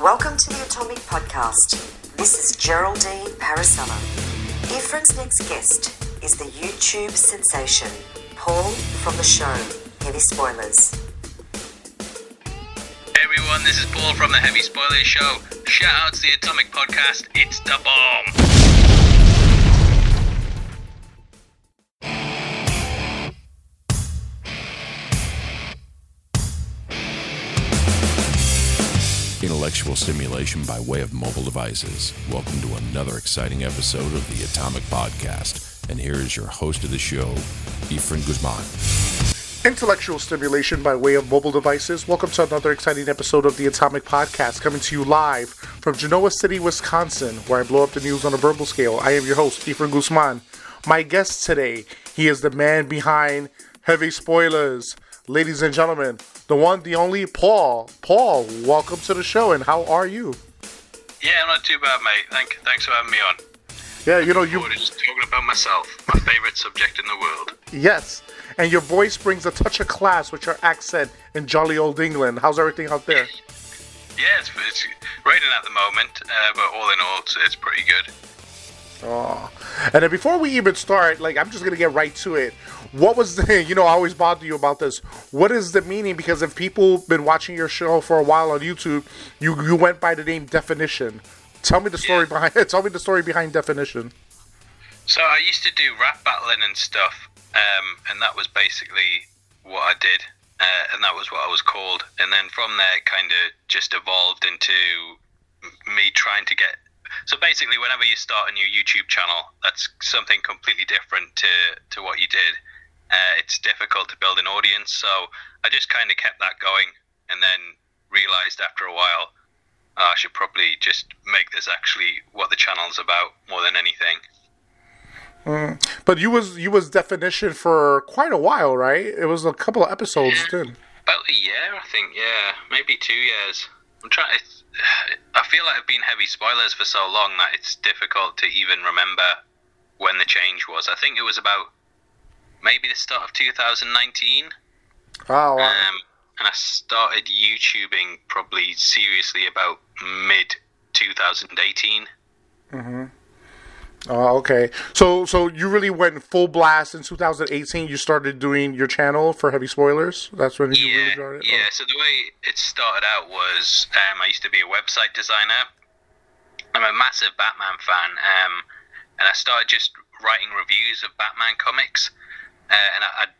Welcome to the Atomic Podcast. This is Geraldine Parasella. Efren's next guest is the YouTube sensation, Paul from the show, Heavy Spoilers. Hey everyone, this is Paul from the Heavy Spoilers Show. Shout out to the Atomic Podcast, it's the bomb! Intellectual stimulation by way of mobile devices. Welcome to another exciting episode of the Atomic Podcast. And here is your host of the show, Efren Guzman. Intellectual stimulation by way of mobile devices. Welcome to another exciting episode of the Atomic Podcast, coming to you live from Genoa City, Wisconsin, where I blow up the news on a verbal scale. I am your host, Efren Guzman. My guest today, he is the man behind Heavy Spoilers. Ladies and gentlemen, the one, the only Paul. Paul, welcome to the show, and how are you? Yeah, I'm not too bad, mate. Thank, thanks for having me on. Yeah, you know, you. Just talking about myself, my favourite subject in the world. Yes, and your voice brings a touch of class with your accent in jolly old England. How's everything out there? Yeah, it's, it's raining at the moment, uh, but all in all, it's, it's pretty good. Oh. And then before we even start, like I'm just gonna get right to it. What was the you know, I always bother you about this. What is the meaning? Because if people been watching your show for a while on YouTube, you you went by the name Definition. Tell me the story Yeah. behind tell me the story behind Definition. So I used to do rap battling and stuff, um, and that was basically what I did, uh, and that was what I was called. And then from there, kind of just evolved into m- me trying to get. So basically, whenever you start a new YouTube channel, that's something completely different to to what you did. Uh, it's difficult to build an audience, so I just kind of kept that going, and then realized after a while. "Oh, I should probably just make this actually what the channel's about more than anything. But you was you was Definition for quite a while, right? It was a couple of episodes Yeah. then. About a year, I think. Yeah, maybe two years. I'm trying. I feel like I've been heavy spoilers for so long that it's difficult to even remember when the change was. I think it was about maybe the start of 2019. Oh, wow. Um, and I started YouTubing probably seriously about mid 2018. Oh, okay. So so you really went full blast in 2018. You started doing your channel for Heavy Spoilers. That's when you really Yeah, started. yeah. So the way it started out was um, I used to be a website designer. I'm a massive Batman fan, um, and I started just writing reviews of Batman comics, uh, and I, I'd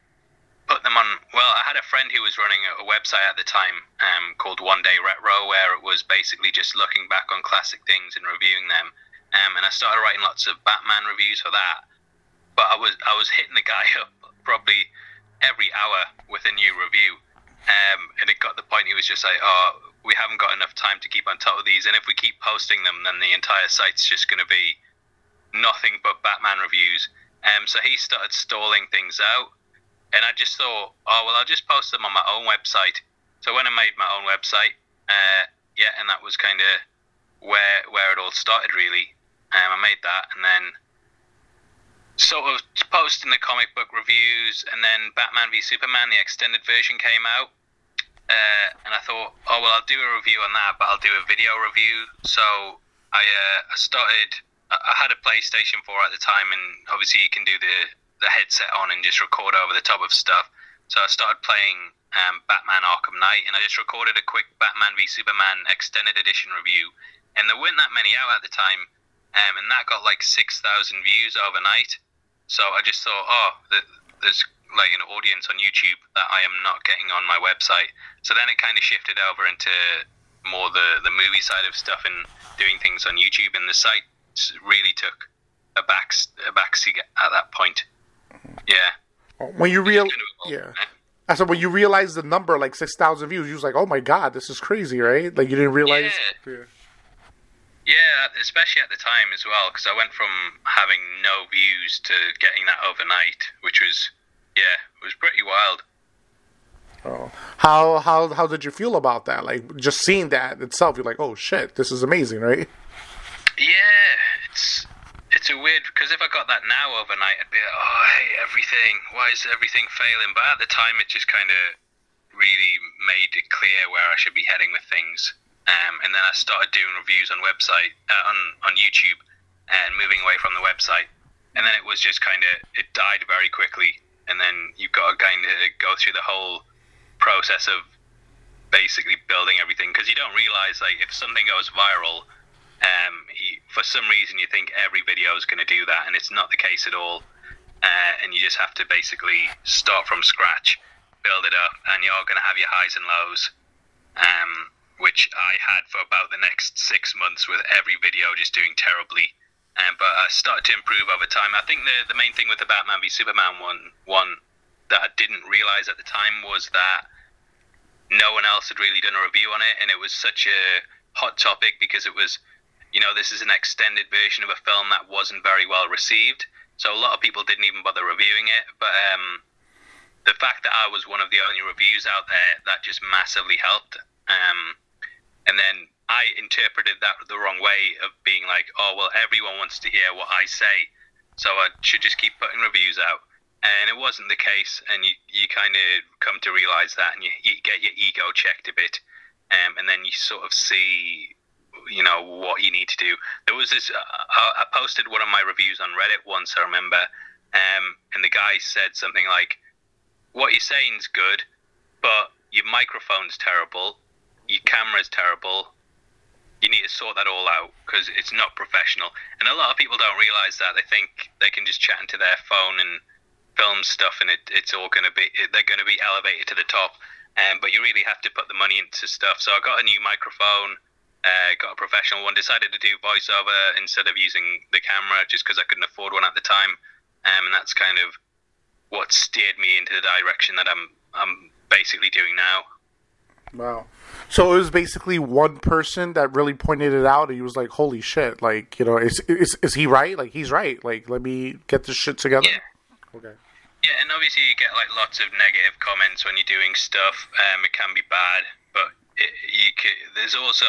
put them on. Well, I had a friend who was running a, a website at the time um, called One Day Retro, where it was basically just looking back on classic things and reviewing them. Um, and I started writing lots of Batman reviews for that. But I was I was hitting the guy up probably every hour with a new review. Um, and it got the point he was just like, oh, we haven't got enough time to keep on top of these. And if we keep posting them, then the entire site's just going to be nothing but Batman reviews. Um, so he started stalling things out. And I just thought, oh, well, I'll just post them on my own website. So when I made my own website, uh, yeah, and that was kind of where where it all started, really. Um, I made that, and then sort of posting the comic book reviews, and then Batman v Superman, the extended version came out. Uh, and I thought, oh well, I'll do a review on that, but I'll do a video review. So I, uh, I started. I had a PlayStation 4 at the time, and obviously you can do the the headset on and just record over the top of stuff. So I started playing um, Batman Arkham Knight, and I just recorded a quick Batman v Superman extended edition review. And there weren't that many out at the time, um, and that got like six thousand views overnight. So I just thought, oh, th- there's like an audience on YouTube that I am not getting on my website. So then it kind of shifted over into more the the movie side of stuff and doing things on YouTube, and the site really took a back a backseat at that point. Yeah. When you real, Kind of yeah. I said when you realized the number like six thousand views, you was like, "Oh my god, this is crazy!" Right? Like you didn't realize. Yeah. Yeah, especially at the time as well, because I went from having no views to getting that overnight, which was, yeah, it was pretty wild. Oh. How how how did you feel about that? Like just seeing that itself, you're like, "Oh shit, this is amazing!" Right? Yeah, it's it's a weird because if I got that now overnight, I'd be like, oh, I hate everything. Why is everything failing? But at the time, it just kind of really made it clear where I should be heading with things. Um, and then I started doing reviews on website uh, on on YouTube and moving away from the website, and then it was just kind of it died very quickly, and then you've got to kind of go through the whole process of basically building everything. Because you don't realize like if something goes viral um, you, for some reason you think every video is going to do that and it's not the case at all. Uh, and you just have to basically start from scratch build it up and you're going to have your highs and lows. Um, which i had for about the next six months with every video just doing terribly um, but i started to improve over time i think the, the main thing with the batman v superman one one that i didn't realize at the time was that no one else had really done a review on it, and it was such a hot topic because it was, you know, this is an extended version of a film that wasn't very well received. So a lot of people didn't even bother reviewing it. But um, the fact that I was one of the only reviews out there, that just massively helped. Um, and then I interpreted that the wrong way of being like, oh, well, everyone wants to hear what I say. So I should just keep putting reviews out and it wasn't the case. And you, you kind of come to realize that, and you, you get your ego checked a bit, um, and then you sort of see, you know, what you need to do. There was this. Uh, I posted one of my reviews on Reddit once. I remember, um, and the guy said something like, "What you're saying's good, but your microphone's terrible, your camera's terrible." You need to sort that all out because it's not professional, and a lot of people don't realize that. They think they can just chat into their phone and film stuff, and it, it's all going to be they're going to be elevated to the top. Um, but you really have to put the money into stuff. So I got a new microphone, uh, got a professional one. Decided to do voiceover instead of using the camera, just because I couldn't afford one at the time. Um, and that's kind of what steered me into the direction that I'm I'm basically doing now. Wow. So it was basically one person that really pointed it out, and he was like, "Holy shit! Like, you know, is is, is he right? Like, he's right. Like, let me get this shit together." Yeah. Okay. Yeah, and obviously you get like lots of negative comments when you're doing stuff. Um, it can be bad, but it, you can, there's also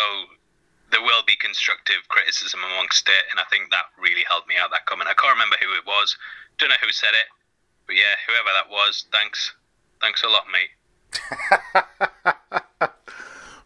there will be constructive criticism amongst it, and I think that really helped me out. That comment, I can't remember who it was. Don't know who said it, but yeah, whoever that was, thanks, thanks a lot, mate.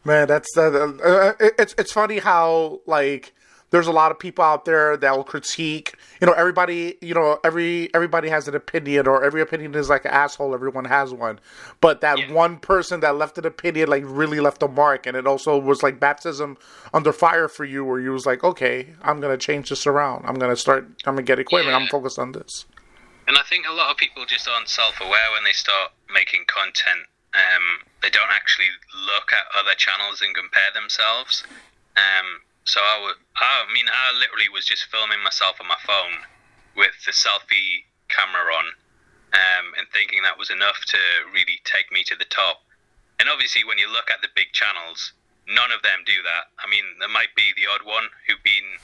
Man, that's uh, uh, it's it's funny how like there's a lot of people out there that will critique. You know, everybody, you know, every everybody has an opinion, or every opinion is like an asshole. Everyone has one, but that yeah. one person that left an opinion like really left a mark, and it also was like baptism under fire for you, where you was like, okay, I'm gonna change this around. I'm gonna start. I'm gonna get equipment. Yeah. I'm focused on this. And I think a lot of people just aren't self-aware when they start making content. Um, they don't actually look at other channels and compare themselves. Um, so I would, I mean, I literally was just filming myself on my phone with the selfie camera on, um, and thinking that was enough to really take me to the top. And obviously, when you look at the big channels, none of them do that. I mean, there might be the odd one who've been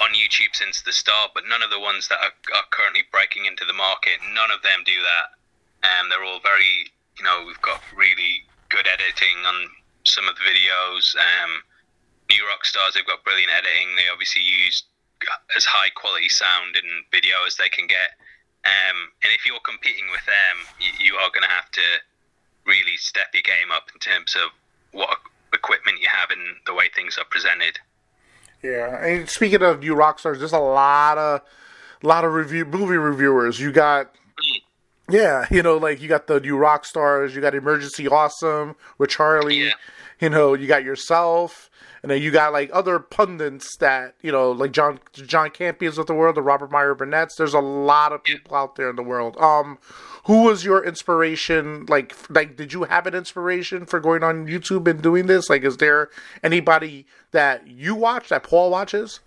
on YouTube since the start, but none of the ones that are, are currently breaking into the market, none of them do that. And um, they're all very, you know, we've got really good editing on some of the videos. Um, New Rockstars, they've got brilliant editing. They obviously use as high quality sound and video as they can get. Um, and if you're competing with them, you, you are going to have to really step your game up in terms of what equipment you have and the way things are presented. Yeah, and speaking of New Rockstars, there's a lot of lot of review movie reviewers. You got. Yeah, you know, like you got the New Rockstars, you got Emergency Awesome with Charlie. Yeah. You know, you got yourself and then you got like other pundits that you know, like John John Campeas of the world, the Robert Meyer Burnett's. There's a lot of people out there in the world. Um, who was your inspiration? Like, like did you have an inspiration for going on YouTube and doing this? Like, is there anybody that you watch that Paul watches?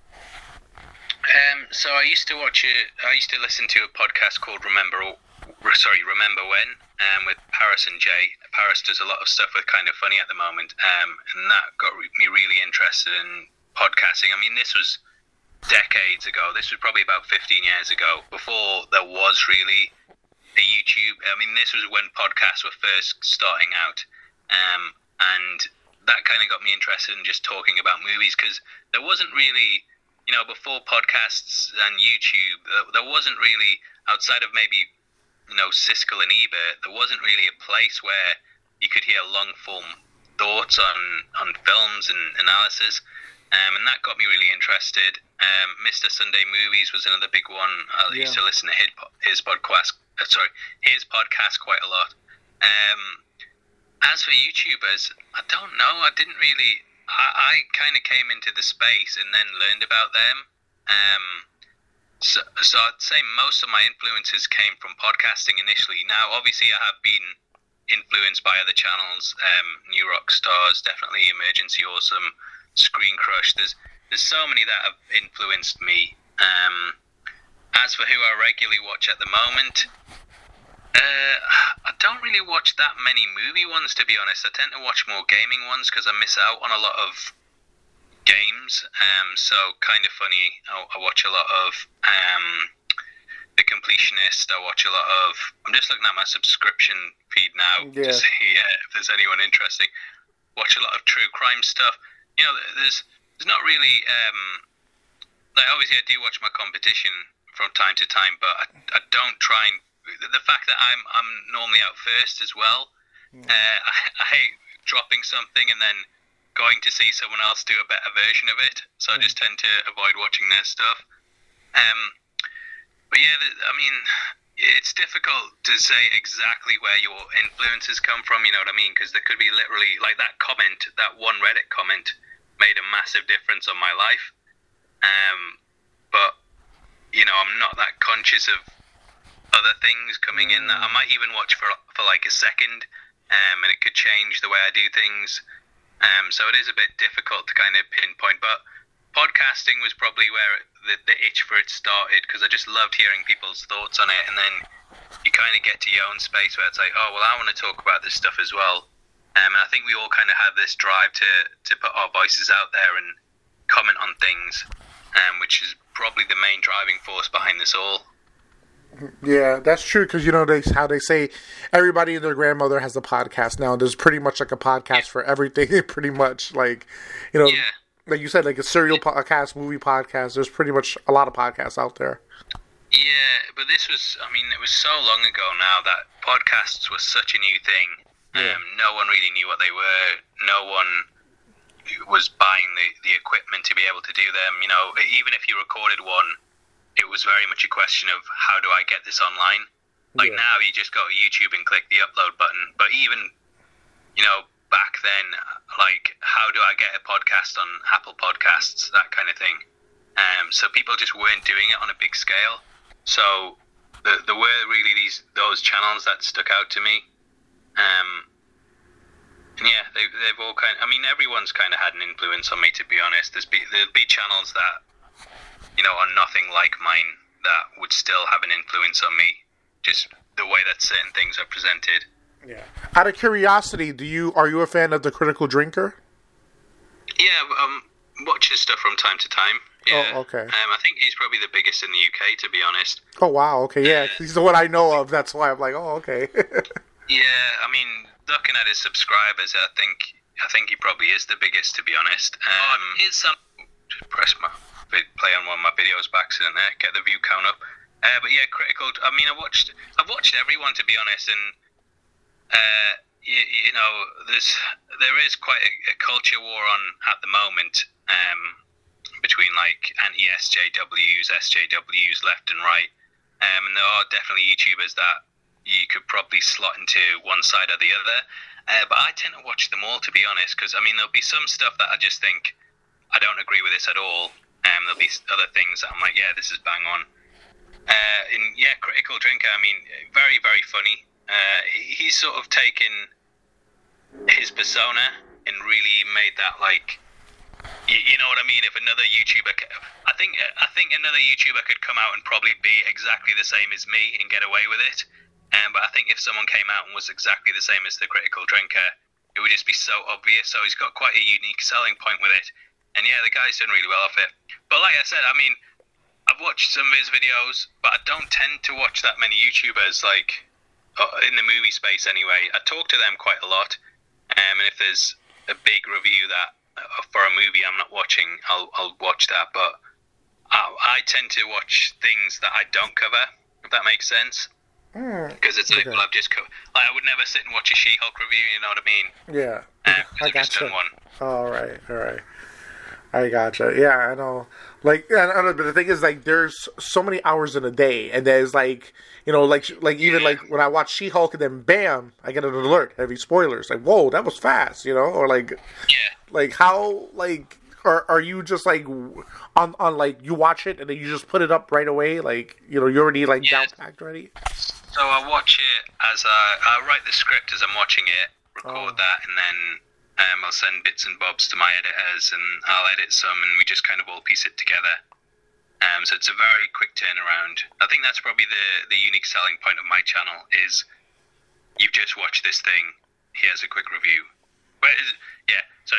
Um, so I used to watch it. I used to listen to a podcast called Remember, sorry, Remember When, um, with Paris and Jay. Paris does a lot of stuff with Kinda Funny at the moment, um, and that got me really interested in podcasting. I mean, this was decades ago. This was probably about 15 years ago, before there was really a YouTube. I mean, this was when podcasts were first starting out, um, and that kind of got me interested in just talking about movies because there wasn't really, you know, before podcasts and YouTube, there wasn't really outside of maybe you know Siskel and Ebert, there wasn't really a place where you could hear long form, thoughts on on films and analysis, um, and that got me really interested. Um, Mr. Sunday Movies was another big one. I Yeah. used to listen to his his podcast. Uh, sorry, his podcast quite a lot. Um, as for YouTubers, I don't know. I didn't really. I, I kind of came into the space and then learned about them. Um, so, so I'd say most of my influences came from podcasting initially. Now, obviously, I have been influenced by other channels. Um, New Rockstars, definitely Emergency Awesome, Screen Crush. There's there's so many that have influenced me. Um, as for who I regularly watch at the moment, uh, I don't really watch that many movie ones to be honest. I tend to watch more gaming ones because I miss out on a lot of games. Um, so Kinda Funny. I, I watch a lot of um, the completionist. I watch a lot of. I'm just looking at my subscription feed now Yeah. to see uh, if there's anyone interesting. Watch a lot of true crime stuff. You know, there's there's not really. Um, like obviously, I do watch my competition from time to time, but I, I don't try and. The the fact that I'm I'm normally out first as well. Uh, I, I hate dropping something and then going to see someone else do a better version of it. So I just tend to avoid watching their stuff. Um, but yeah, I mean, it's difficult to say exactly where your influences come from. You know what I mean? Because there could be literally like that comment, that one Reddit comment, made a massive difference on my life. Um, but you know, I'm not that conscious of other things coming in that I might even watch for for like a second, um, and it could change the way I do things. Um, so it is a bit difficult to kind of pinpoint, but podcasting was probably where the, the itch for it started because I just loved hearing people's thoughts on it, and then you kind of get to your own space where it's like, oh well, I want to talk about this stuff as well. Um, and I think we all kind of have this drive to to put our voices out there and comment on things, um, which is probably the main driving force behind this all. Yeah, that's true because you know they how they say everybody and their grandmother has a podcast now. There's pretty much like a podcast for everything. Pretty much like you know, Yeah. like you said, like a serial podcast, movie podcast. There's pretty much a lot of podcasts out there. Yeah, but this was, I mean, it was so long ago now that podcasts were such a new thing. Um, no one really knew what they were. No one was buying the, the equipment to be able to do them. You know, even if you recorded one, it was very much a question of how do I get this online? Like Yeah. now, you just go to YouTube and click the upload button. But even, you know, back then, like, how do I get a podcast on Apple Podcasts? That kind of thing. Um, so people just weren't doing it on a big scale. So there, there were really these those channels that stuck out to me. Um, and yeah, they, they've all kind. Of, I mean, everyone's kind of had an influence on me. To be honest, there's be there'll be channels that you know are nothing like mine that would still have an influence on me. Just the way that certain things are presented. Yeah. Out of curiosity, do you are you a fan of the Critical Drinker? Yeah, um, watch his stuff from time to time. Yeah. Oh, okay. Um, I think he's probably the biggest in the UK, to be honest. Oh wow, okay, yeah, he's the one I know of. That's why I'm like, oh okay. Yeah, I mean, looking at his subscribers, I think I think he probably is the biggest, to be honest. Um, here's some. Just press my vid- play on one of my videos by accident there. Get the view count up. Uh, but yeah, critical. I mean, I watched. I've watched everyone, to be honest, and uh, you, you know, there's there is quite a, a culture war on at the moment um, between like anti SJWs, SJWs left and right, um, and there are definitely YouTubers that you could probably slot into one side or the other. Uh, but I tend to watch them all, to be honest, because I mean, there'll be some stuff that I just think I don't agree with this at all. Um, there'll be other things that I'm like, yeah, this is bang on. Uh, and yeah, critical drinker. I mean, very, very funny. Uh, he's sort of taken his persona and really made that like, you, know what I mean? If another YouTuber, I think, I think another YouTuber could come out and probably be exactly the same as me and get away with it. Um, but I think if someone came out and was exactly the same as the critical drinker, it would just be so obvious. So he's got quite a unique selling point with it. And yeah, the guy's done really well off it. But like I said, I mean, I've watched some of his videos, but I don't tend to watch that many YouTubers, like uh, in the movie space anyway. I talk to them quite a lot. Um, and if there's a big review that uh, for a movie I'm not watching, I'll, I'll watch that. But I, I tend to watch things that I don't cover, if that makes sense. Because it's like, okay. well, I've just co- like, I would never sit and watch a She-Hulk review. You know what I mean? yeah. Um, I just gotcha. one. All right, all right. I gotcha. Yeah, I know. Like, and I don't know, but the thing is, like, there's so many hours in a day, and there's like, you know, like, like even like when I watch She-Hulk, and then bam, I get an alert, heavy spoilers. Like, whoa, that was fast, you know, or like, Yeah. like how, like, are are you just like on on like you watch it and then you just put it up right away, like, you know, you already like Yeah. down packed already. So I watch it as I, I write the script as I'm watching it, record Oh. that, and then um, I'll send bits and bobs to my editors, and I'll edit some, and we just kind of all piece it together. Um, so it's a very quick turnaround. I think that's probably the the unique selling point of my channel is you've just watched this thing. Here's a quick review. Is- yeah, so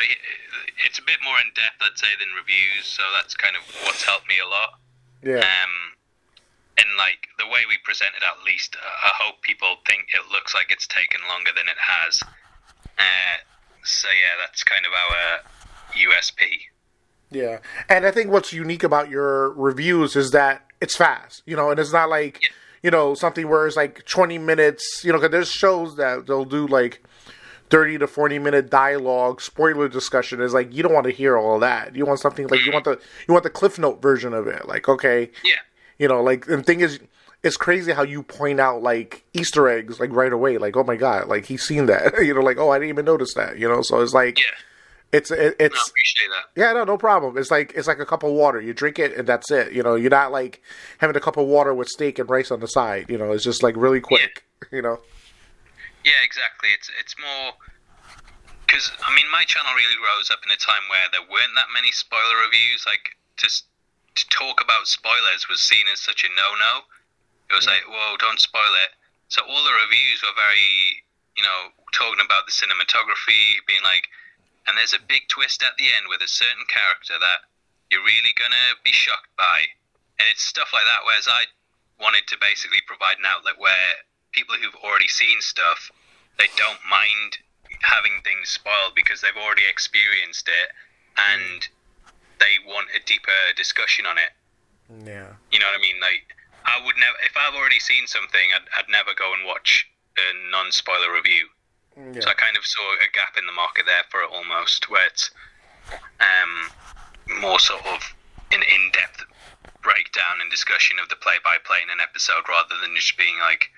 it's a bit more in depth, I'd say, than reviews. So that's kind of what's helped me a lot. Yeah, Um, and like the way we present it, at least, I hope people think it looks like it's taken longer than it has. Uh, so yeah, that's kind of our USP. Yeah, and I think what's unique about your reviews is that it's fast, you know, and it's not like Yeah. you know something where it's like twenty minutes, you know, because there's shows that they'll do like thirty to forty minute dialogue, spoiler discussion. Is like you don't want to hear all that. You want something like you want the you want the cliff note version of it. Like okay, Yeah, you know, like and the thing is. It's crazy how you point out like Easter eggs like right away, like oh my god, like he's seen that, you know, like oh I didn't even notice that, you know. So it's like yeah, it's it, I it's appreciate that. yeah, no, no problem. It's like it's like a cup of water. You drink it and that's it. You know, you're not like having a cup of water with steak and rice on the side. You know, it's just like really quick. You know. Yeah, exactly. It's it's more because I mean my channel really rose up in a time where there weren't that many spoiler reviews. Like to to talk about spoilers was seen as such a no no. It was like, whoa, don't spoil it. So all the reviews were very, you know, talking about the cinematography, being like, and there's a big twist at the end with a certain character that you're really gonna be shocked by, and it's stuff like that. Whereas I wanted to basically provide an outlet where people who've already seen stuff, they don't mind having things spoiled because they've already experienced it, and mm. they want a deeper discussion on it. Yeah. You know what I mean? Like, I would never, if I've already seen something, I'd, I'd never go and watch a non spoiler review. Yeah. So I kind of saw a gap in the market there for it almost, where it's um, more sort of an in depth breakdown and discussion of the play by play in an episode rather than just being like,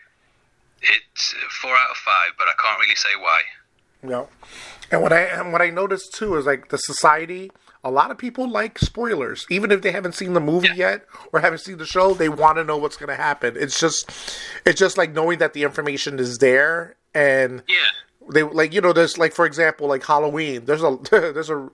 it's four out of five, but I can't really say why. No. And what I and what I noticed too is like the society. A lot of people like spoilers, even if they haven't seen the movie yet or haven't seen the show. They want to know what's going to happen. It's just, it's just like knowing that the information is there, and Yeah. they like you know there's like for example like Halloween. There's a there's a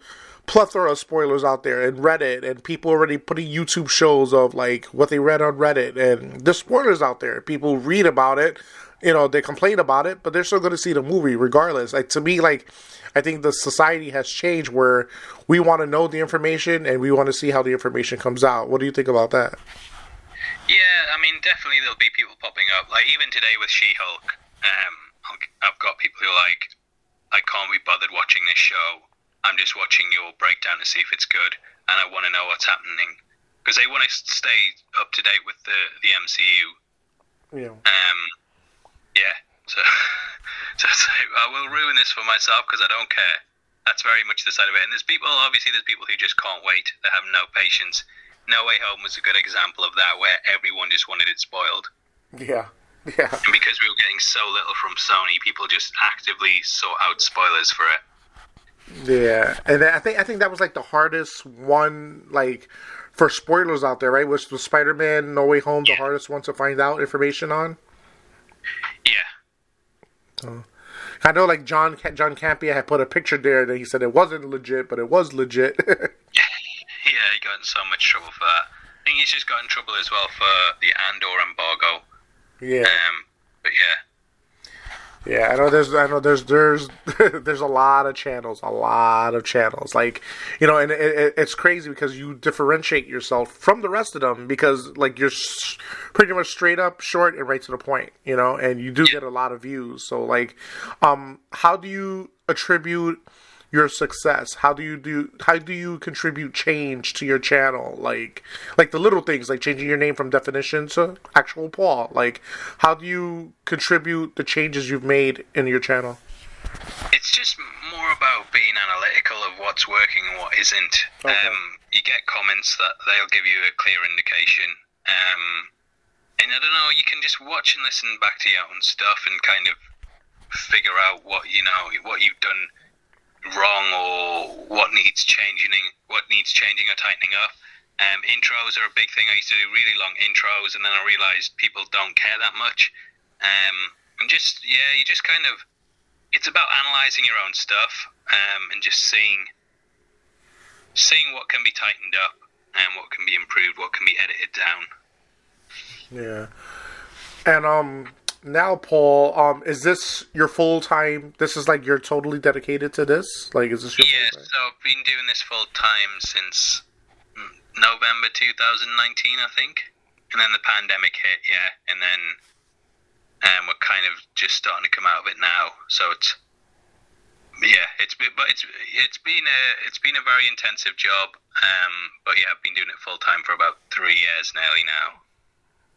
plethora of spoilers out there and Reddit and people already putting YouTube shows of like what they read on Reddit and there's spoilers out there. People read about it, you know, they complain about it, but they're still going to see the movie regardless. Like to me, like I think the society has changed where we want to know the information and we want to see how the information comes out. What do you think about that? Yeah, I mean, definitely there'll be people popping up. Like even today with She-Hulk, um, I've got people who are like, I can't be bothered watching this show. I'm just watching your breakdown to see if it's good, and I want to know what's happening because they want to stay up to date with the the MCU. Know, Um, yeah. So, so, I will ruin this for myself because I don't care. That's very much the side of it. And there's people, obviously, there's people who just can't wait. They have no patience. No Way Home was a good example of that, where everyone just wanted it spoiled. yeah, yeah. And because we were getting so little from Sony, people just actively sought out spoilers for it. Yeah, and I think I think that was like the hardest one, like for spoilers out there, right? Was was Spider Man No Way Home the hardest one to find out information on? Yeah. Oh. I know, like John John Campea had put a picture there that he said it wasn't legit, but it was legit. Yeah, he got in so much trouble for that. I think he's just got in trouble as well for the Andor embargo. yeah, Um, but yeah. Yeah. I know there's I know there's there's there's a lot of channels, a lot of channels. Like you know, and it, it, it's crazy because you differentiate yourself from the rest of them because like you're pretty much straight up, short, and right to the point. You know, and you do get a lot of views. So like, um, how do you attribute your success? How do you do? How do you contribute change to your channel? Like, like the little things, like changing your name from definition to actual Paul. Like, how do you contribute the changes you've made in your channel? It's just more about being analytical of what's working and what isn't. Okay. Um, you get comments that they'll give you a clear indication. Um, and I don't know, you can just watch and listen back to your own stuff and kind of figure out what you know, what you've done wrong or what needs changing, what needs changing or tightening up. Um, intros are a big thing. I used to do really long intros, and then I realized people don't care that much. Um, and just yeah, you just kind of it's about analyzing your own stuff um, and just seeing seeing what can be tightened up and what can be improved, what can be edited down. Yeah. And um now Paul, um is this your full time this is like you're totally dedicated to this? Like is this your Yeah, full-time? so I've been doing this full time since November 2019, I think. And then the pandemic hit, yeah, and then um, we're kind of just starting to come out of it now. So it's yeah, it's been, but it's it's been a it's been a very intensive job. Um, but yeah, I've been doing it full time for about three years nearly now.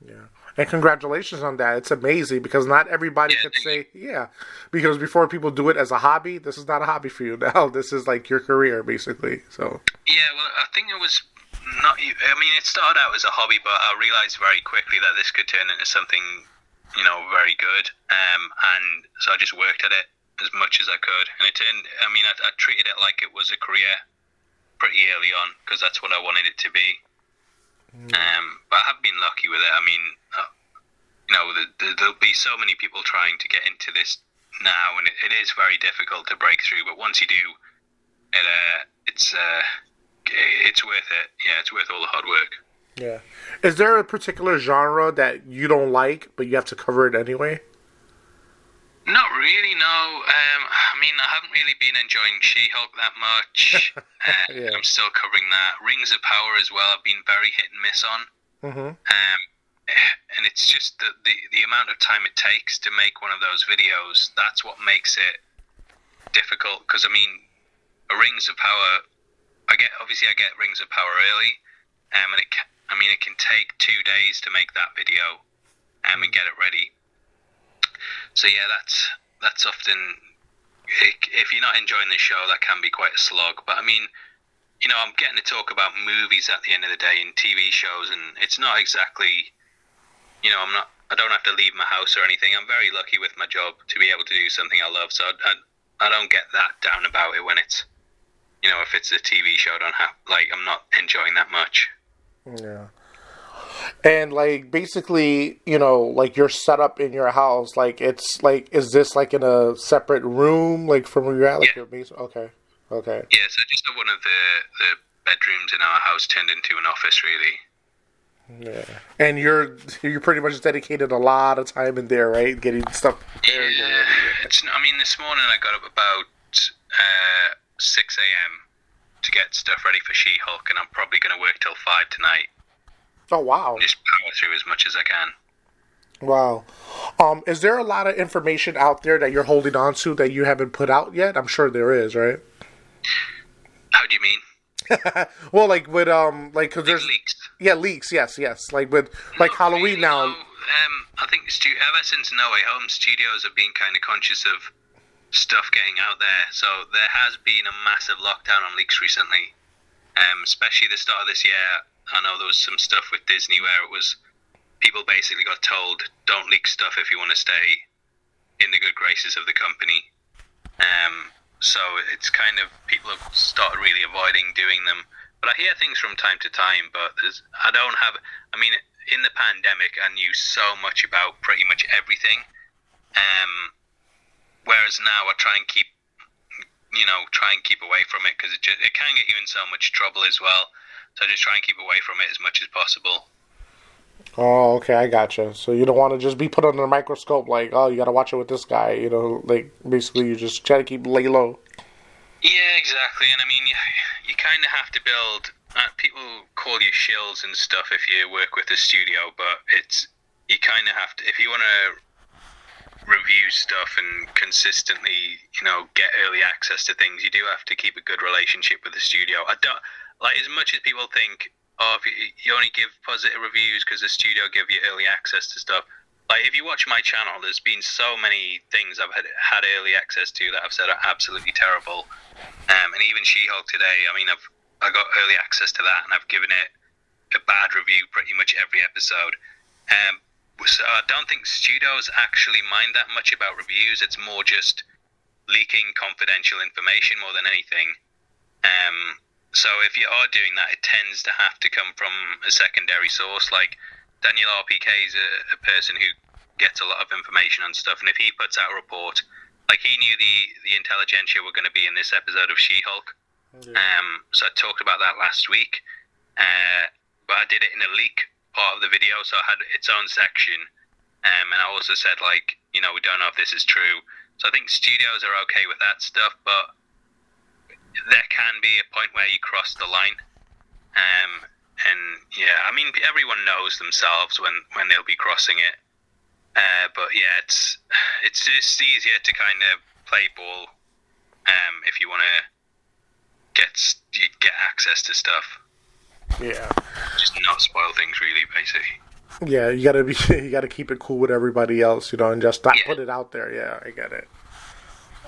Yeah. And congratulations on that. It's amazing because not everybody Yeah, could say, yeah. Because before people do it as a hobby, this is not a hobby for you now. This is like your career, basically. So, Yeah, well, I think it was not. I mean, it started out as a hobby, but I realized very quickly that this could turn into something, you know, very good. Um, and so I just worked at it as much as I could, and it turned. I mean, I, I treated it like it was a career pretty early on because that's what I wanted it to be. Um, but I have been lucky with it. I mean, uh, you know, the, the, there'll be so many people trying to get into this now, and it, it is very difficult to break through. But once you do, it uh, it's uh, it's worth it. Yeah, it's worth all the hard work. yeah. Is there a particular genre that you don't like, but you have to cover it anyway? Not really, no. Um, I mean, I haven't really been enjoying She-Hulk that much. uh, Yeah. I'm still covering that. Rings of Power as well. I've been very hit and miss on. Mm-hmm. Um, and it's just the, the the amount of time it takes to make one of those videos. That's what makes it difficult. Because I mean, a Rings of Power. I get obviously I get Rings of Power early, um, and it. I mean, it can take two days to make that video, um, and get it ready. So yeah, that's that's often if you're not enjoying the show, that can be quite a slog. But I mean, you know, I'm getting to talk about movies at the end of the day and TV shows, and it's not exactly, you know, I'm not. I don't have to leave my house or anything. I'm very lucky with my job to be able to do something I love. So I, I, I don't get that down about it when it's, you know, if it's a TV show, I don't have like I'm not enjoying that much. Yeah. And like basically, you know, like your setup in your house, like it's like is this like in a separate room, like from where you're at, like Yeah. your basement? Okay, okay, Yeah, so just one of the the bedrooms in our house turned into an office, really. yeah. And you're you're pretty much dedicated a lot of time in there, right? Getting stuff. prepared and Yeah, it's. I mean, this morning I got up about uh, six a.m. to get stuff ready for She-Hulk, and I'm probably going to work till five tonight. Oh wow, Just power through as much as I can. wow. Um, is there a lot of information out there that you're holding on to that you haven't put out yet? I'm sure there is, right? How do you mean? Well, like with um, like because there's leaks. yeah leaks, yes, yes, like with like Halloween really, now. no. Um, I think stu- ever since No Way Home, studios have been kind of conscious of stuff getting out there. So there has been a massive lockdown on leaks recently. Um, especially the start of this year. I know there was some stuff with Disney where it was people basically got told don't leak stuff if you want to stay in the good graces of the company. Um, so it's kind of people have started really avoiding doing them. But I hear things from time to time. But I don't have. I mean, in the pandemic, I knew so much about pretty much everything. Um, whereas now I try and keep, you know, try and keep away from it because it just, it can get you in so much trouble as well. So just try and keep away from it as much as possible. Oh, okay, I gotcha. So you don't want to just be put under a microscope, like, oh, you got to watch it with this guy. You know, like basically you just try to keep lay low. Yeah, exactly. And I mean, you, you kind of have to build. Uh, people call you shills and stuff if you work with a studio, but it's you kind of have to if you want to review stuff and consistently, you know, get early access to things. You do have to keep a good relationship with the studio. I don't like as much as people think. Oh, you, you only give positive reviews because the studio give you early access to stuff. like if you watch my channel, there's been so many things I've had, had early access to that I've said are absolutely terrible. Um, and even She-Hulk today, I mean, I've I got early access to that, and I've given it a bad review pretty much every episode. Um, so I don't think studios actually mind that much about reviews. It's more just leaking confidential information more than anything. Um, so if you are doing that, it tends to have to come from a secondary source. Like Daniel RPK is a, a person who gets a lot of information on stuff, and if he puts out a report, like he knew the the Intelligencia were going to be in this episode of She-Hulk. Yeah. Um, so I talked about that last week, uh, but I did it in a leak part of the video, so I had its own section. Um, and I also said like, you know, we don't know if this is true. So I think studios are okay with that stuff, but there can be a point where you cross the line. Um, and yeah, I mean, everyone knows themselves when when they'll be crossing it. Uh, but yeah, it's it's just easier to kind of play ball um, if you want to get get access to stuff. Yeah. Just not spoil things, really, basically. Yeah, you gotta be you gotta keep it cool with everybody else, you know, and just not yeah. put it out there. Yeah, I get it.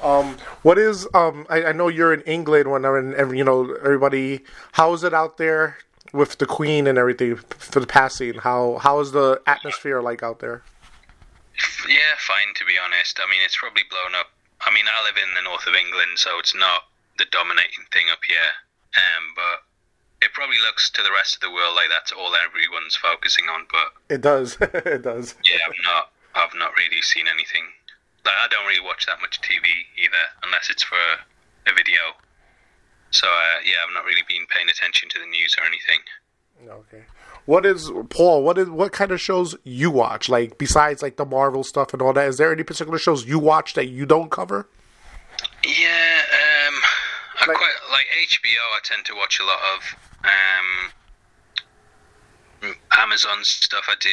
Um, what is um? I, I know you're in England when I'm in, you know, everybody. How is it out there with the Queen and everything for the passing? How how is the atmosphere like out there? Yeah, fine to be honest. I mean, it's probably blown up. I mean, I live in the north of England, so it's not the dominating thing up here. Um, but it probably looks to the rest of the world like that's all everyone's focusing on. But it does. it does. Yeah, I've not. I've not really seen anything. Like, I don't really watch that much TV either, unless it's for a video. So uh, yeah, I've not really been paying attention to the news or anything. Okay. What is Paul? What is what kind of shows you watch? Like besides like the Marvel stuff and all that, is there any particular shows you watch that you don't cover? Yeah, um, I like, quite like HBO. I tend to watch a lot of um, Amazon stuff. I do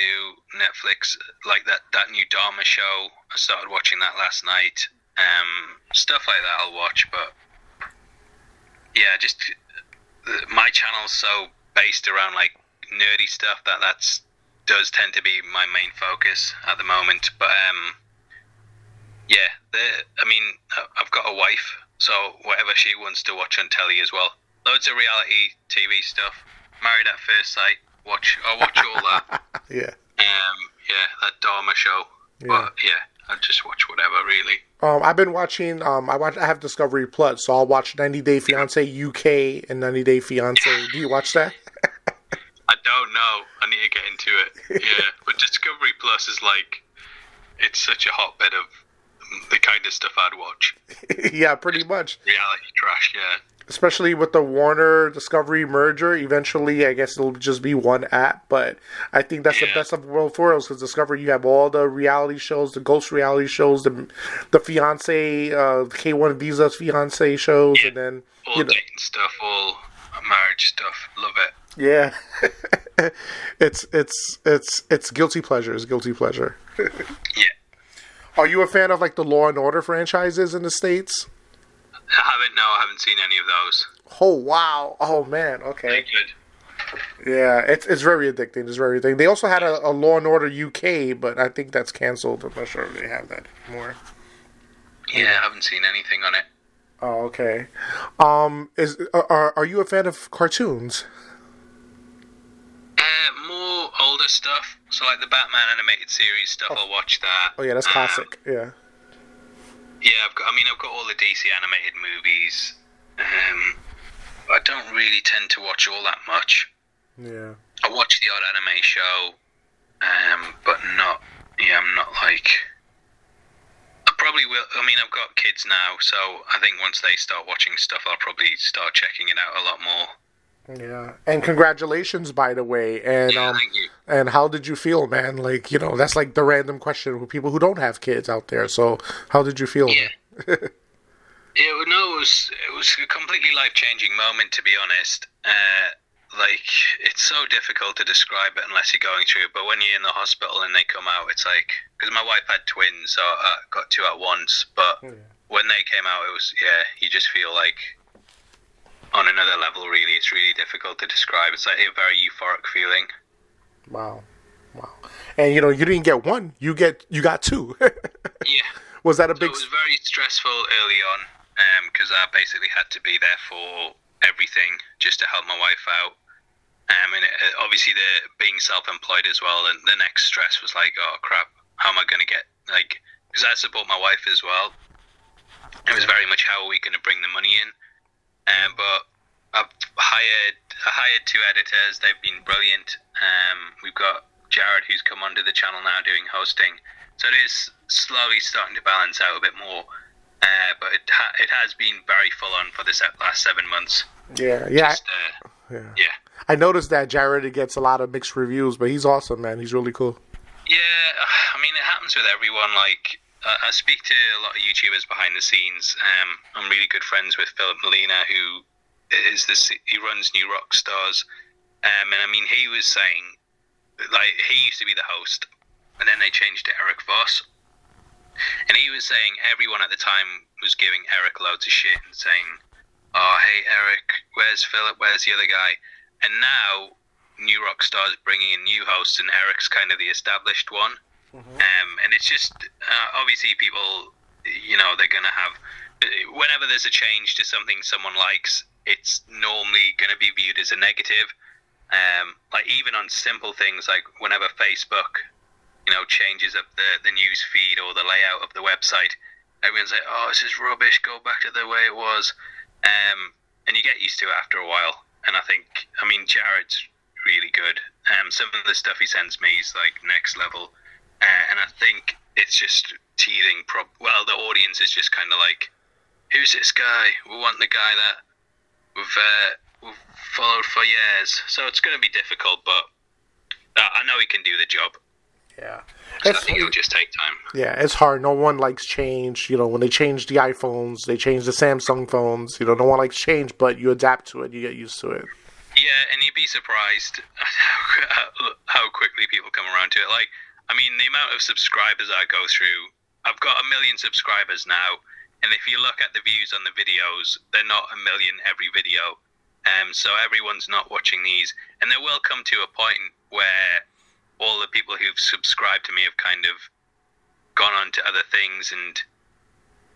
Netflix, like that that new Dahmer show. I started watching that last night. Um, stuff like that I'll watch, but yeah, just my channel's so based around like nerdy stuff that that's does tend to be my main focus at the moment. But um, yeah, I mean, I've got a wife, so whatever she wants to watch on telly as well. Loads of reality TV stuff. Married at First Sight. Watch. I watch all that. yeah. Um. Yeah, that Dahmer show. Yeah. But yeah, I just watch whatever really. Um, I've been watching. Um, I watch. I have Discovery Plus, so I'll watch 90 Day Fiance UK and 90 Day Fiance. Do you watch that? I don't know. I need to get into it. Yeah, but Discovery Plus is like, it's such a hotbed of the kind of stuff I'd watch. yeah, pretty much. Reality trash. Yeah especially with the Warner Discovery merger. Eventually, I guess it'll just be one app, but I think that's yeah. the best of the world for us because Discovery, you have all the reality shows, the ghost reality shows, the the fiance, uh, K one Visa's fiance shows, yeah. and then all you know. dating stuff, all marriage stuff. Love it. Yeah, it's it's it's it's guilty pleasure. It's guilty pleasure. yeah. Are you a fan of like the Law and Order franchises in the states? I haven't. No, I haven't seen any of those. Oh wow! Oh man. Okay. Yeah, it's it's very addicting. It's very addicting. They also had a, a Law and Order UK, but I think that's canceled. I'm not sure if they have that anymore. Yeah, I haven't seen anything on it. Oh, okay. Um, is are are you a fan of cartoons? Uh, more older stuff. So like the Batman animated series stuff. Oh. I'll watch that. Oh yeah, that's classic. Um, yeah. Yeah, I've got. I mean, I've got all the DC animated movies. Um, I don't really tend to watch all that much. Yeah. I watch the odd anime show, um, but not. Yeah, I'm not like. I probably will. I mean, I've got kids now, so I think once they start watching stuff, I'll probably start checking it out a lot more. Yeah, and congratulations, by the way. And yeah, um, thank you. and how did you feel, man? Like you know, that's like the random question for people who don't have kids out there. So, how did you feel? Yeah. yeah, no, it was it was a completely life changing moment, to be honest. Uh, like it's so difficult to describe it unless you're going through it. But when you're in the hospital and they come out, it's like because my wife had twins, so I got two at once. But yeah. when they came out, it was yeah, you just feel like on another level. Really, it's really difficult to describe. It's like a very euphoric feeling. Wow. Wow. And you know, you didn't get one; you get you got two. yeah. Was that a So big? it was very stressful early on because I basically had to be there for everything just to help my wife out. Um, and it, obviously, the being self-employed as well, and the next stress was like, oh crap, how am I going to get like? Because I support my wife as well. It was very much how are we going to bring the money in. Um, but I've hired I hired two editors. They've been brilliant. Um, we've got Jared who's come onto the channel now doing hosting. So it is slowly starting to balance out a bit more. Uh, but it ha- it has been very full on for the se- last seven months. yeah, yeah, Just, uh, yeah. yeah. I noticed that Jared gets a lot of mixed reviews, but he's awesome, man. He's really cool. Yeah, I mean, it happens with everyone. Like, I speak to a lot of YouTubers behind the scenes. Um, I'm really good friends with Philip Molina, who is the C- he runs New Rockstars. Um, and I mean, he was saying, like, he used to be the host, and then they changed to Erik Voss. And he was saying everyone at the time was giving Erik loads of shit and saying, "Oh, hey Erik, where's Philip? Where's the other guy?" And now New Rockstars bringing in new hosts, and Erik's kind of the established one. Um, and it's just uh, obviously people, you know, they're gonna have whenever there's a change to something someone likes, it's normally going to be viewed as a negative. Um, like even on simple things like whenever Facebook, you know, changes up the the news feed or the layout of the website, everyone's like, "Oh, this is rubbish. Go back to the way it was." Um, and you get used to it after a while. And I think, I mean, Jared's really good. Um, some of the stuff he sends me is like next level. Uh, and I think it's just teething. Prob- well, the audience is just kind of like, who's this guy? We want the guy that we've, uh, we've followed for years. So it's going to be difficult, but uh, I know he can do the job. Yeah. So I think it'll just take time. yeah, it's hard. No one likes change. You know, when they change the iPhones, they change the Samsung phones. You know, no one likes change, but you adapt to it. You get used to it. Yeah, and you'd be surprised how, how quickly people come around to it. Like, I mean, the amount of subscribers I go through, I've got a million subscribers now, and if you look at the views on the videos, they're not a million every video. Um, so everyone's not watching these, and there will come to a point where all the people who've subscribed to me have kind of gone on to other things and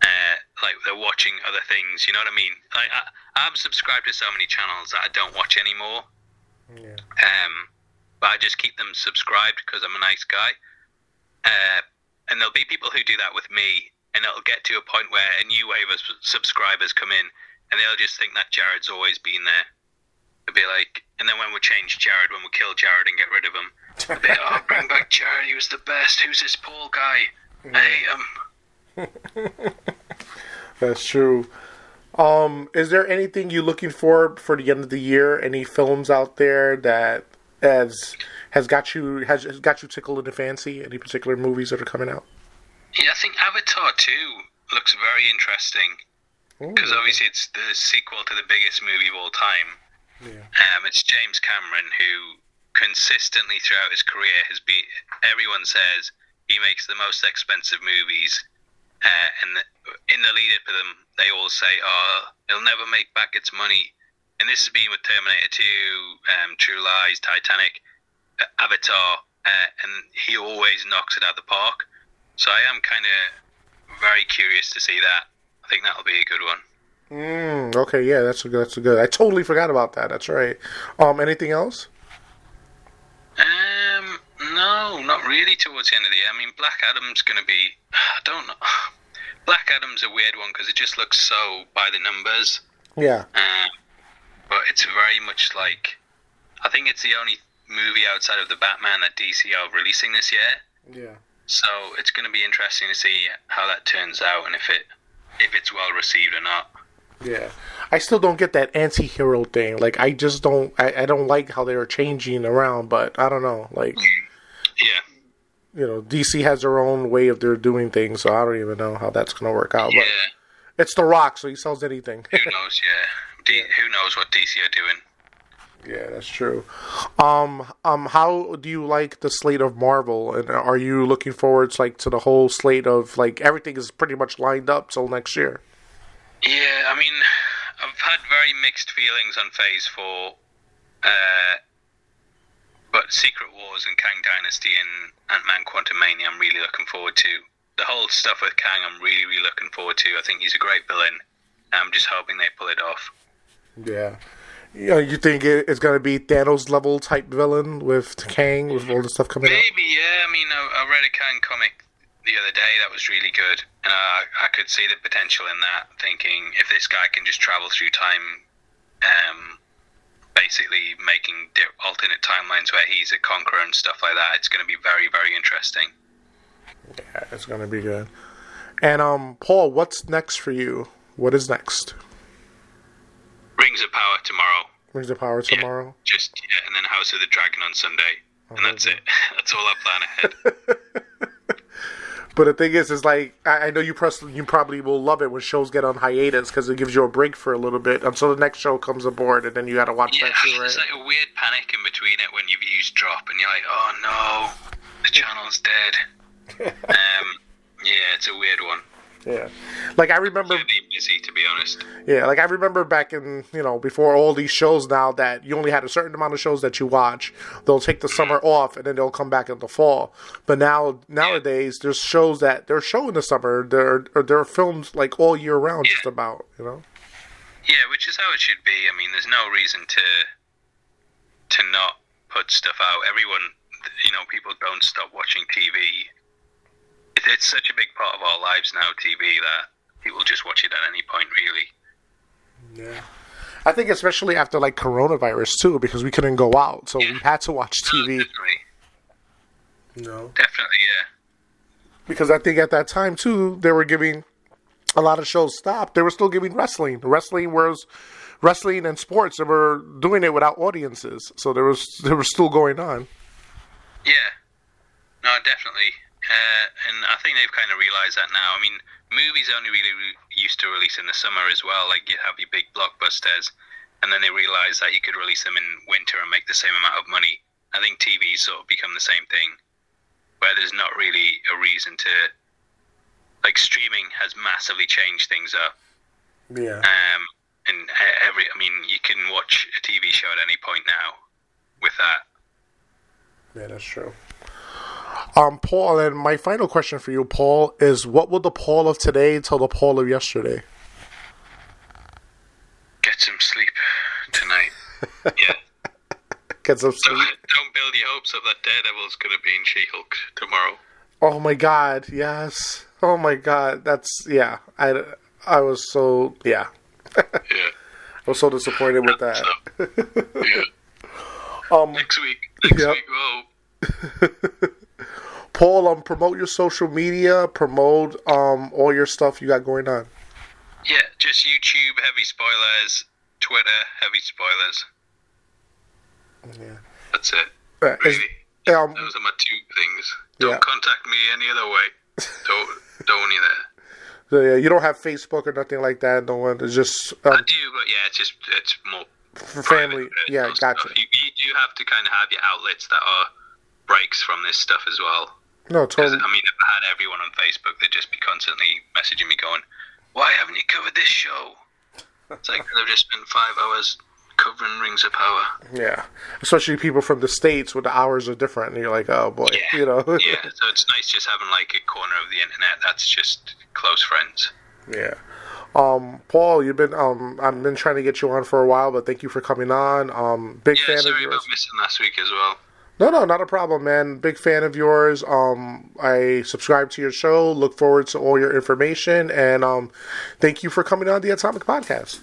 uh, like they're watching other things. You know what I mean? Like I, I'm subscribed to so many channels that I don't watch anymore. Yeah. Um, but I just keep them subscribed because I'm a nice guy. Uh, and there'll be people who do that with me, and it'll get to a point where a new wave of subscribers come in, and they'll just think that Jared's always been there. It'll be like, and then when we change Jared, when we kill Jared and get rid of him, it'll be, oh, bring back Jared. He was the best. Who's this Paul guy? I hate him. That's true. Um, is there anything you looking for for the end of the year? Any films out there that has has got you has, has got you tickled in the fancy? Any particular movies that are coming out? Yeah, I think Avatar 2 looks very interesting because obviously it's the sequel to the biggest movie of all time. Yeah. Um, it's James Cameron who consistently throughout his career has been. Everyone says he makes the most expensive movies, uh, and the, in the lead up to them, they all say, "Oh, it'll never make back its money." And this has been with Terminator 2, um, True Lies, Titanic, uh, Avatar, uh, and he always knocks it out of the park. So I am kind of very curious to see that. I think that'll be a good one. Mm, okay, yeah, that's a good. That's a good. I totally forgot about that. That's right. Um, anything else? Um, no, not really towards the end of the year. I mean, Black Adam's going to be. I don't know. Black Adam's a weird one because it just looks so by the numbers. Yeah. Um, but it's very much like. I think it's the only movie outside of the Batman that DC are releasing this year. Yeah. So it's going to be interesting to see how that turns out and if it if it's well received or not. Yeah. I still don't get that anti-hero thing. Like, I just don't. I, I don't like how they're changing around. But I don't know. Like, mm. Yeah. you know, DC has their own way of their doing things, so I don't even know how that's gonna work out. Yeah. But it's The Rock, so he sells anything. Who knows? Yeah. D- who knows what DC are doing? Yeah, that's true. Um, um, how do you like the slate of Marvel, and are you looking forward to like to the whole slate of like everything is pretty much lined up till next year? Yeah, I mean, I've had very mixed feelings on Phase Four, uh, but Secret Wars and Kang Dynasty and Ant Man Quantumania, I'm really looking forward to. The whole stuff with Kang, I'm really, really looking forward to. I think he's a great villain. I'm just hoping they pull it off. Yeah. You know, you think it's gonna be Thanos level type villain with Kang with all the stuff coming out? Maybe, yeah. I mean, I, I read a Kang comic the other day that was really good, and I, I could see the potential in that. Thinking if this guy can just travel through time, um, basically making di- alternate timelines where he's a conqueror and stuff like that, it's going to be very, very interesting. Yeah, it's gonna be good. And um, Paul, what's next for you? What is next? Rings of Power tomorrow. Rings of Power Yeah, tomorrow. just yeah, and then House of the Dragon on Sunday, and that's it. that's all I plan ahead. But the thing is, is like I, I know you press, you probably will love it when shows get on hiatus because it gives you a break for a little bit until the next show comes aboard, and then you got to watch Yeah, that too, it's like a weird panic in between it when your views drop, and you're like, oh no, the channel's dead. um, yeah, it's a weird one. Yeah, like I remember, Really busy, to be honest. yeah, like I remember back in you know before all these shows now that you only had a certain amount of shows that you watch. They'll take the mm-hmm. summer off and then they'll come back in the fall. But now nowadays there's shows that they're showing the summer. They're or they're filmed like all year round, just about you know. Yeah, which is how it should be. I mean, there's no reason to to not put stuff out. Everyone, you know, people don't stop watching TV. It, it's such a big part of our lives now, TV, that people just watch it at any point, really. Yeah. I think especially after like coronavirus too, because we couldn't go out, so we had to watch oh, No, TV. definitely, No. definitely, yeah. Because I think at that time too, they were giving a lot of shows stopped. They were still giving wrestling. Wrestling was wrestling and sports. They were doing it without audiences, so there was they were still going on. Yeah, no, definitely. Uh, and I think they've kind of realised that now. I mean, movies only really re- used to release in the summer as well. Like you have your big blockbusters, and then they realised that you could release them in winter and make the same amount of money. I think TV's sort of become the same thing, where there's not really a reason to. Like streaming has massively changed things up. Yeah. Um, and every, I mean, you can watch a TV show at any point now with that. Yeah, that's true. Um, Paul, and my final question for you, Paul, is what will the Paul of today tell the Paul of yesterday? Get some sleep tonight. yeah. Get some sleep. don't build your hopes up that Daredevil's going to be in She-Hulk tomorrow. Oh my God! Yes. Oh my God! That's yeah. I I was so yeah. Yeah. I was so disappointed with that. So, yeah. Um, Next week. Next Yep. week. Oh. Paul, um, promote your social media. Promote um all your stuff you got going on. Yeah, just YouTube, heavy spoilers. Twitter, heavy spoilers. Yeah. That's it. Uh, is- um, Those are my two things. Don't Yeah. contact me any other way. Don't, don't either. so, yeah, you don't have Facebook or nothing like that. No one. It's just um, I do, but yeah, it's just, it's more for private, family. personal Yeah, gotcha. You, you do have to kind of have your outlets that are breaks from this stuff as well. No, totally. I mean, if I had everyone on Facebook, they'd just be constantly messaging me going, why haven't you covered this show? It's like, they've just spent five hours covering Rings of Power. Yeah, especially people from the states where the hours are different, and you're like, oh boy, Yeah. you know. yeah, so it's nice just having like a corner of the internet that's just close friends. Yeah. Um, Paul, you've been um, I've been trying to get you on for a while, but thank you for coming on. Um, big Yeah, fan of sorry yours. about missing last week as well. No, no, not a problem, man. Big fan of yours. Um, I subscribe to your show. Look forward to all your information, and um, thank you for coming on the Atomic Podcast.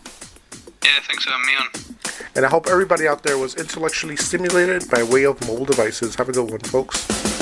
Yeah, thanks for having me on. And I hope everybody out there was intellectually stimulated by way of mobile devices. Have a good one, folks.